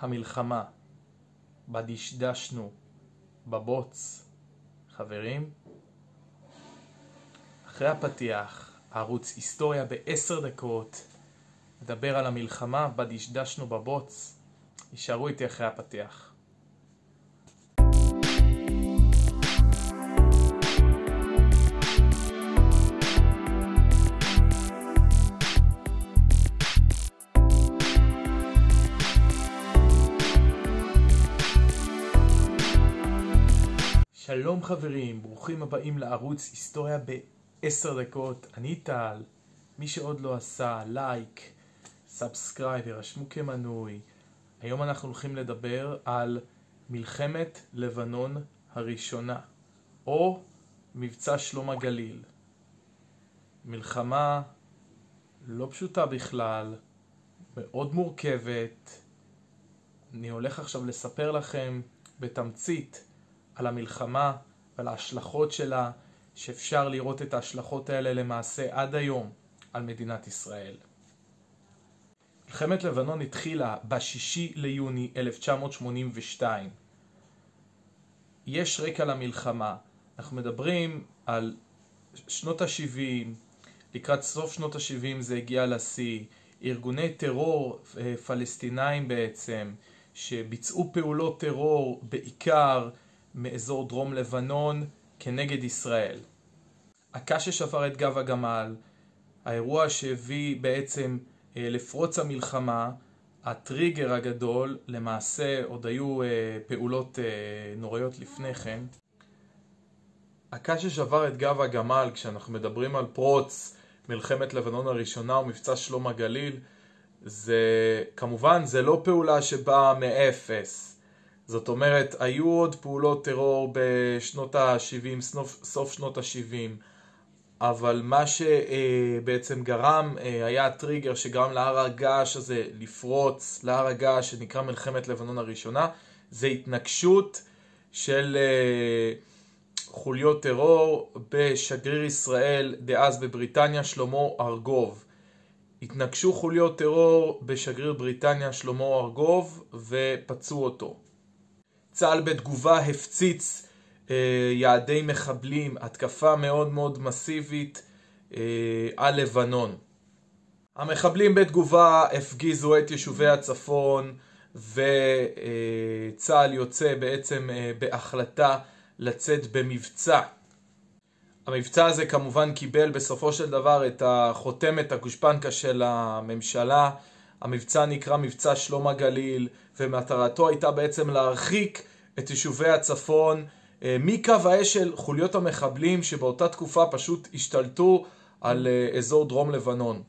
המלחמה, בה דשדשנו בבוץ, חברים. אחרי הפתיח, הערוץ היסטוריה בעשר דקות, נדבר על המלחמה, בה דשדשנו בבוץ. יישארו איתי אחרי הפתיח. שלום חברים, ברוכים הבאים לערוץ היסטוריה בעשר דקות. אני טל, מי שעוד לא עשה לייק, subscribe, ירשמו כמנוי. היום אנחנו הולכים לדבר על מלחמת לבנון הראשונה, או מבצע שלום הגליל. מלחמה לא פשוטה בכלל, מאוד מורכבת. אני הולך עכשיו לספר לכם בתמצית על המלחמה ועל ההשלכות שלה, שאפשר לראות את ההשלכות האלה למעשה עד היום על מדינת ישראל. מלחמת לבנון התחילה ב-6 ליוני 1982. יש רקע למלחמה. אנחנו מדברים על שנות ה-70, לקראת סוף שנות ה-70 זה הגיע לשיא, ארגוני טרור אה, פלסטינאים בעצם, שביצעו פעולות טרור בעיקר מאזור דרום לבנון כנגד ישראל. הקש ששבר את גב הגמל, האירוע שהביא בעצם אה, לפרוץ המלחמה, הטריגר הגדול, למעשה עוד היו אה, פעולות אה, נוראיות לפני כן. הקש ששבר את גב הגמל, כשאנחנו מדברים על פרוץ מלחמת לבנון הראשונה ומבצע שלום הגליל, זה כמובן זה לא פעולה שבאה מאפס. זאת אומרת, היו עוד פעולות טרור בשנות ה-70, סוף, סוף שנות ה-70, אבל מה שבעצם גרם, אה, היה הטריגר שגרם להר הגעש הזה לפרוץ, להר הגעש שנקרא מלחמת לבנון הראשונה, זה התנגשות של אה, חוליות טרור בשגריר ישראל דאז בבריטניה, שלמה ארגוב. התנגשו חוליות טרור בשגריר בריטניה שלמה ארגוב ופצעו אותו. צה"ל בתגובה הפציץ אה, יעדי מחבלים, התקפה מאוד מאוד מסיבית אה, על לבנון. המחבלים בתגובה הפגיזו את יישובי הצפון וצה"ל יוצא בעצם אה, בהחלטה לצאת במבצע. המבצע הזה כמובן קיבל בסופו של דבר את החותמת הגושפנקה של הממשלה. המבצע נקרא מבצע שלום הגליל ומטרתו הייתה בעצם להרחיק את יישובי הצפון אה, מקו האש של חוליות המחבלים שבאותה תקופה פשוט השתלטו על אה, אזור דרום לבנון.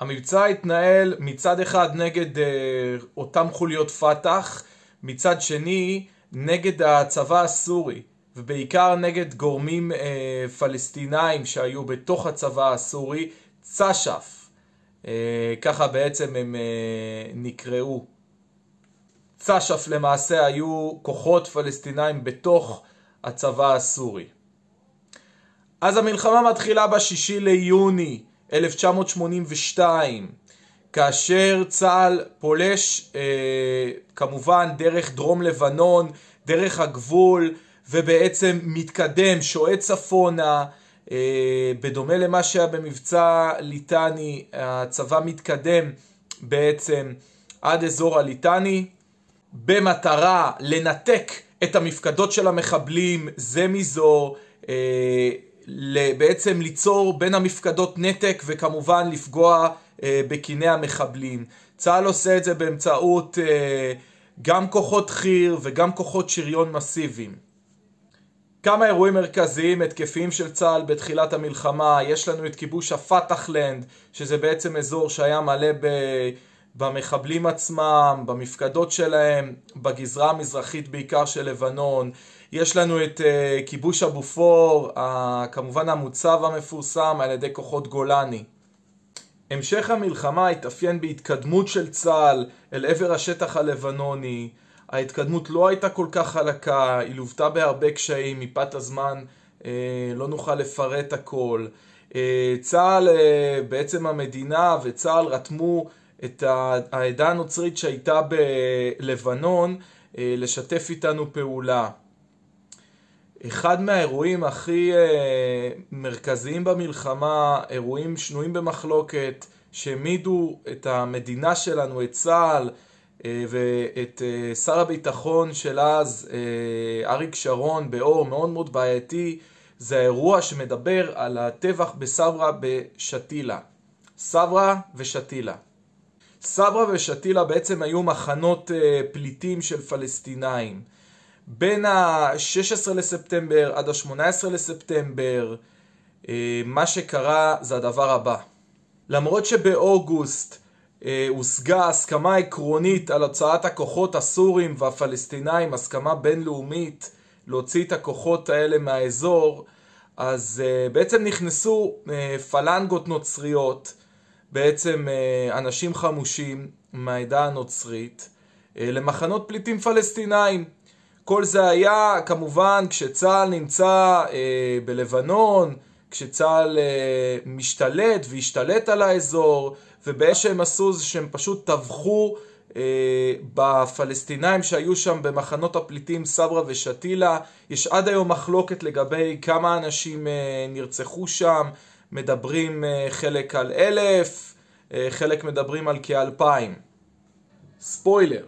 המבצע התנהל מצד אחד נגד אה, אותם חוליות פת"ח, מצד שני נגד הצבא הסורי ובעיקר נגד גורמים פלסטינאים שהיו בתוך הצבא הסורי, צש"ף, ככה בעצם הם נקראו. צש"ף למעשה היו כוחות פלסטינאים בתוך הצבא הסורי. אז המלחמה מתחילה ב-6 ליוני 1982, כאשר צה"ל פולש אה, כמובן דרך דרום לבנון, דרך הגבול, ובעצם מתקדם, שועט צפונה, אה, בדומה למה שהיה במבצע ליטני, הצבא מתקדם בעצם עד אזור הליטני. במטרה לנתק את המפקדות של המחבלים זה מזו, אה, בעצם ליצור בין המפקדות נתק וכמובן לפגוע אה, בקיני המחבלים. צה"ל עושה את זה באמצעות אה, גם כוחות חי"ר וגם כוחות שריון מסיביים. כמה אירועים מרכזיים התקפיים של צה"ל בתחילת המלחמה, יש לנו את כיבוש הפתחלנד, שזה בעצם אזור שהיה מלא ב... במחבלים עצמם, במפקדות שלהם, בגזרה המזרחית בעיקר של לבנון. יש לנו את uh, כיבוש הבופור, uh, כמובן המוצב המפורסם על ידי כוחות גולני. המשך המלחמה התאפיין בהתקדמות של צה"ל אל עבר השטח הלבנוני. ההתקדמות לא הייתה כל כך חלקה, היא לוותה בהרבה קשיים, מפאת הזמן uh, לא נוכל לפרט הכל. Uh, צה"ל, uh, בעצם המדינה וצה"ל רתמו את העדה הנוצרית שהייתה בלבנון לשתף איתנו פעולה. אחד מהאירועים הכי מרכזיים במלחמה, אירועים שנויים במחלוקת, שהעמידו את המדינה שלנו, את צה"ל ואת שר הביטחון של אז, אריק שרון, באור מאוד מאוד בעייתי, זה האירוע שמדבר על הטבח בסברה בשתילה. סברה ושתילה. סברה ושתילה בעצם היו מחנות פליטים של פלסטינאים. בין ה-16 לספטמבר עד ה-18 לספטמבר, מה שקרה זה הדבר הבא. למרות שבאוגוסט הושגה הסכמה עקרונית על הוצאת הכוחות הסורים והפלסטינאים, הסכמה בינלאומית להוציא את הכוחות האלה מהאזור, אז בעצם נכנסו פלנגות נוצריות, בעצם אנשים חמושים מהעדה הנוצרית, למחנות פליטים פלסטינאים. כל זה היה כמובן כשצה"ל נמצא בלבנון, כשצה"ל משתלט והשתלט על האזור, ובאמת שהם עשו זה שהם פשוט טבחו בפלסטינאים שהיו שם במחנות הפליטים סברה ושתילה. יש עד היום מחלוקת לגבי כמה אנשים נרצחו שם, מדברים חלק על אלף, חלק מדברים על כאלפיים. ספוילר,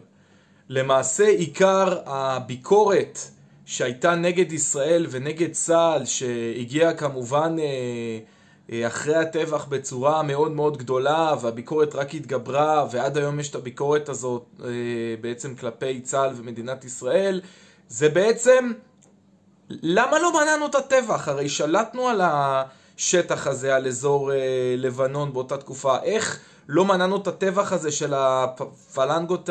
למעשה עיקר הביקורת שהייתה נגד ישראל ונגד צה"ל, שהגיעה כמובן אחרי הטבח בצורה מאוד מאוד גדולה, והביקורת רק התגברה, ועד היום יש את הביקורת הזאת בעצם כלפי צה"ל ומדינת ישראל, זה בעצם למה לא מנענו את הטבח? הרי שלטנו על השטח הזה, על אזור לבנון באותה תקופה, איך לא מנענו את הטבח הזה של הפלנגות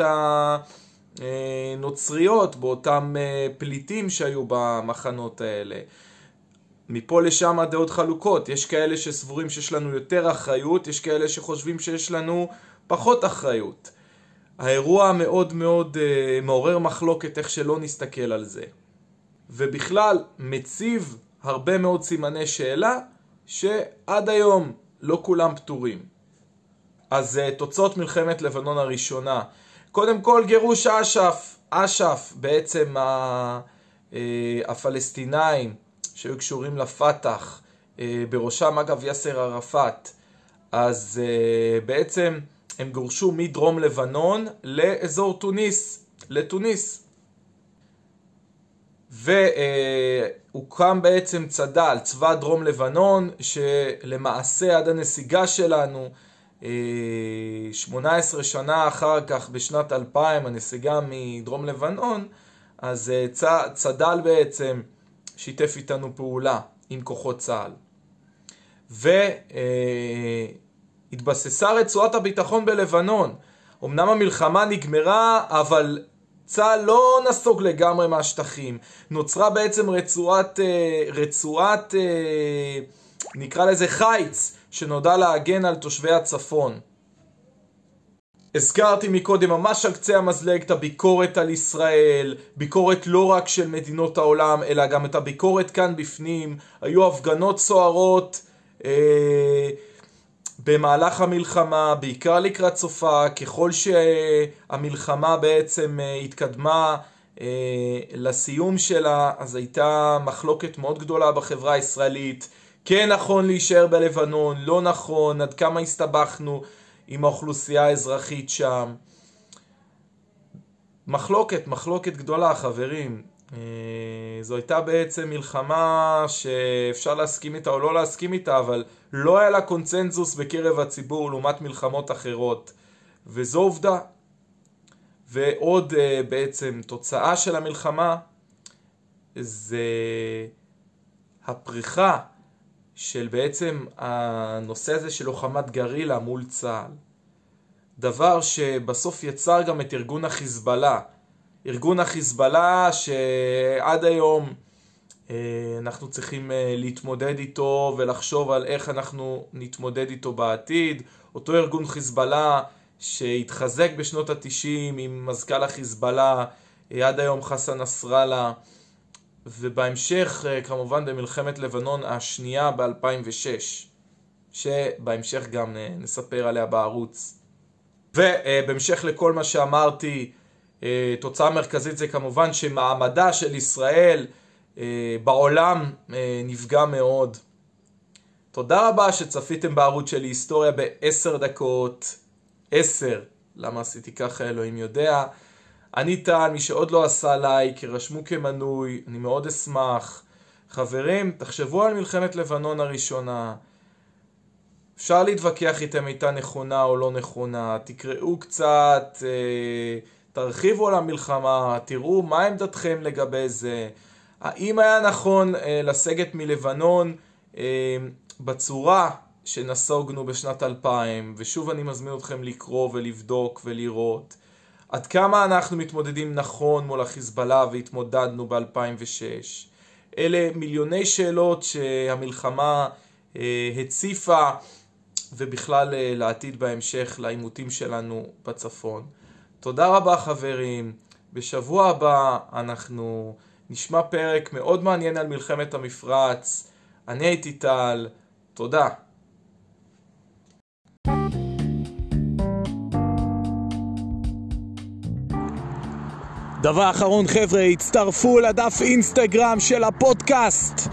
הנוצריות באותם פליטים שהיו במחנות האלה? מפה לשם הדעות חלוקות, יש כאלה שסבורים שיש לנו יותר אחריות, יש כאלה שחושבים שיש לנו פחות אחריות. האירוע מאוד מאוד מעורר מחלוקת איך שלא נסתכל על זה. ובכלל מציב הרבה מאוד סימני שאלה שעד היום לא כולם פתורים. אז תוצאות מלחמת לבנון הראשונה. קודם כל גירוש אש"ף, אש"ף בעצם הפלסטינאים שהיו קשורים לפת"ח, בראשם אגב יאסר ערפאת, אז בעצם הם גורשו מדרום לבנון לאזור תוניס, לתוניס. והוקם בעצם צד"ל, צבא דרום לבנון, שלמעשה עד הנסיגה שלנו, 18 שנה אחר כך, בשנת 2000, הנסיגה מדרום לבנון, אז צד"ל בעצם שיתף איתנו פעולה עם כוחות צה"ל. והתבססה רצועת הביטחון בלבנון. אמנם המלחמה נגמרה, אבל צה"ל לא נסוג לגמרי מהשטחים. נוצרה בעצם רצועת, רצועת, נקרא לזה חיץ, שנודע להגן על תושבי הצפון. הזכרתי מקודם ממש על קצה המזלג את הביקורת על ישראל, ביקורת לא רק של מדינות העולם, אלא גם את הביקורת כאן בפנים. היו הפגנות סוערות אה, במהלך המלחמה, בעיקר לקראת סופה, ככל שהמלחמה בעצם התקדמה אה, לסיום שלה, אז הייתה מחלוקת מאוד גדולה בחברה הישראלית. כן נכון להישאר בלבנון, לא נכון, עד כמה הסתבכנו. עם האוכלוסייה האזרחית שם. מחלוקת, מחלוקת גדולה חברים. זו הייתה בעצם מלחמה שאפשר להסכים איתה או לא להסכים איתה, אבל לא היה לה קונצנזוס בקרב הציבור לעומת מלחמות אחרות. וזו עובדה. ועוד בעצם תוצאה של המלחמה זה הפריחה של בעצם הנושא הזה של לוחמת גרילה מול צה"ל. דבר שבסוף יצר גם את ארגון החיזבאללה. ארגון החיזבאללה שעד היום אנחנו צריכים להתמודד איתו ולחשוב על איך אנחנו נתמודד איתו בעתיד. אותו ארגון חיזבאללה שהתחזק בשנות התשעים עם מזכ"ל החיזבאללה עד היום חסן נסראללה ובהמשך כמובן במלחמת לבנון השנייה ב-2006 שבהמשך גם נספר עליה בערוץ ובהמשך לכל מה שאמרתי, אה, תוצאה מרכזית זה כמובן שמעמדה של ישראל אה, בעולם אה, נפגע מאוד. תודה רבה שצפיתם בערוץ שלי היסטוריה בעשר דקות. עשר. למה עשיתי ככה אלוהים יודע. אני טל, מי שעוד לא עשה לייק, רשמו כמנוי, אני מאוד אשמח. חברים, תחשבו על מלחמת לבנון הראשונה. אפשר להתווכח איתם הייתה נכונה או לא נכונה, תקראו קצת, אה, תרחיבו על המלחמה, תראו מה עמדתכם לגבי זה. האם היה נכון אה, לסגת מלבנון אה, בצורה שנסוגנו בשנת 2000, ושוב אני מזמין אתכם לקרוא ולבדוק ולראות עד כמה אנחנו מתמודדים נכון מול החיזבאללה והתמודדנו ב-2006. אלה מיליוני שאלות שהמלחמה אה, הציפה ובכלל אה, לעתיד בהמשך לעימותים שלנו בצפון. תודה רבה חברים, בשבוע הבא אנחנו נשמע פרק מאוד מעניין על מלחמת המפרץ. אני הייתי טל, תודה. דבר אחרון חבר'ה, הצטרפו לדף אינסטגרם של הפודקאסט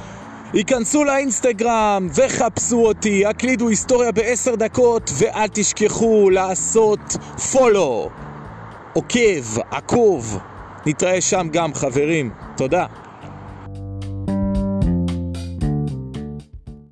היכנסו לאינסטגרם וחפשו אותי, הקלידו היסטוריה בעשר דקות ואל תשכחו לעשות פולו עוקב, עקוב נתראה שם גם חברים, תודה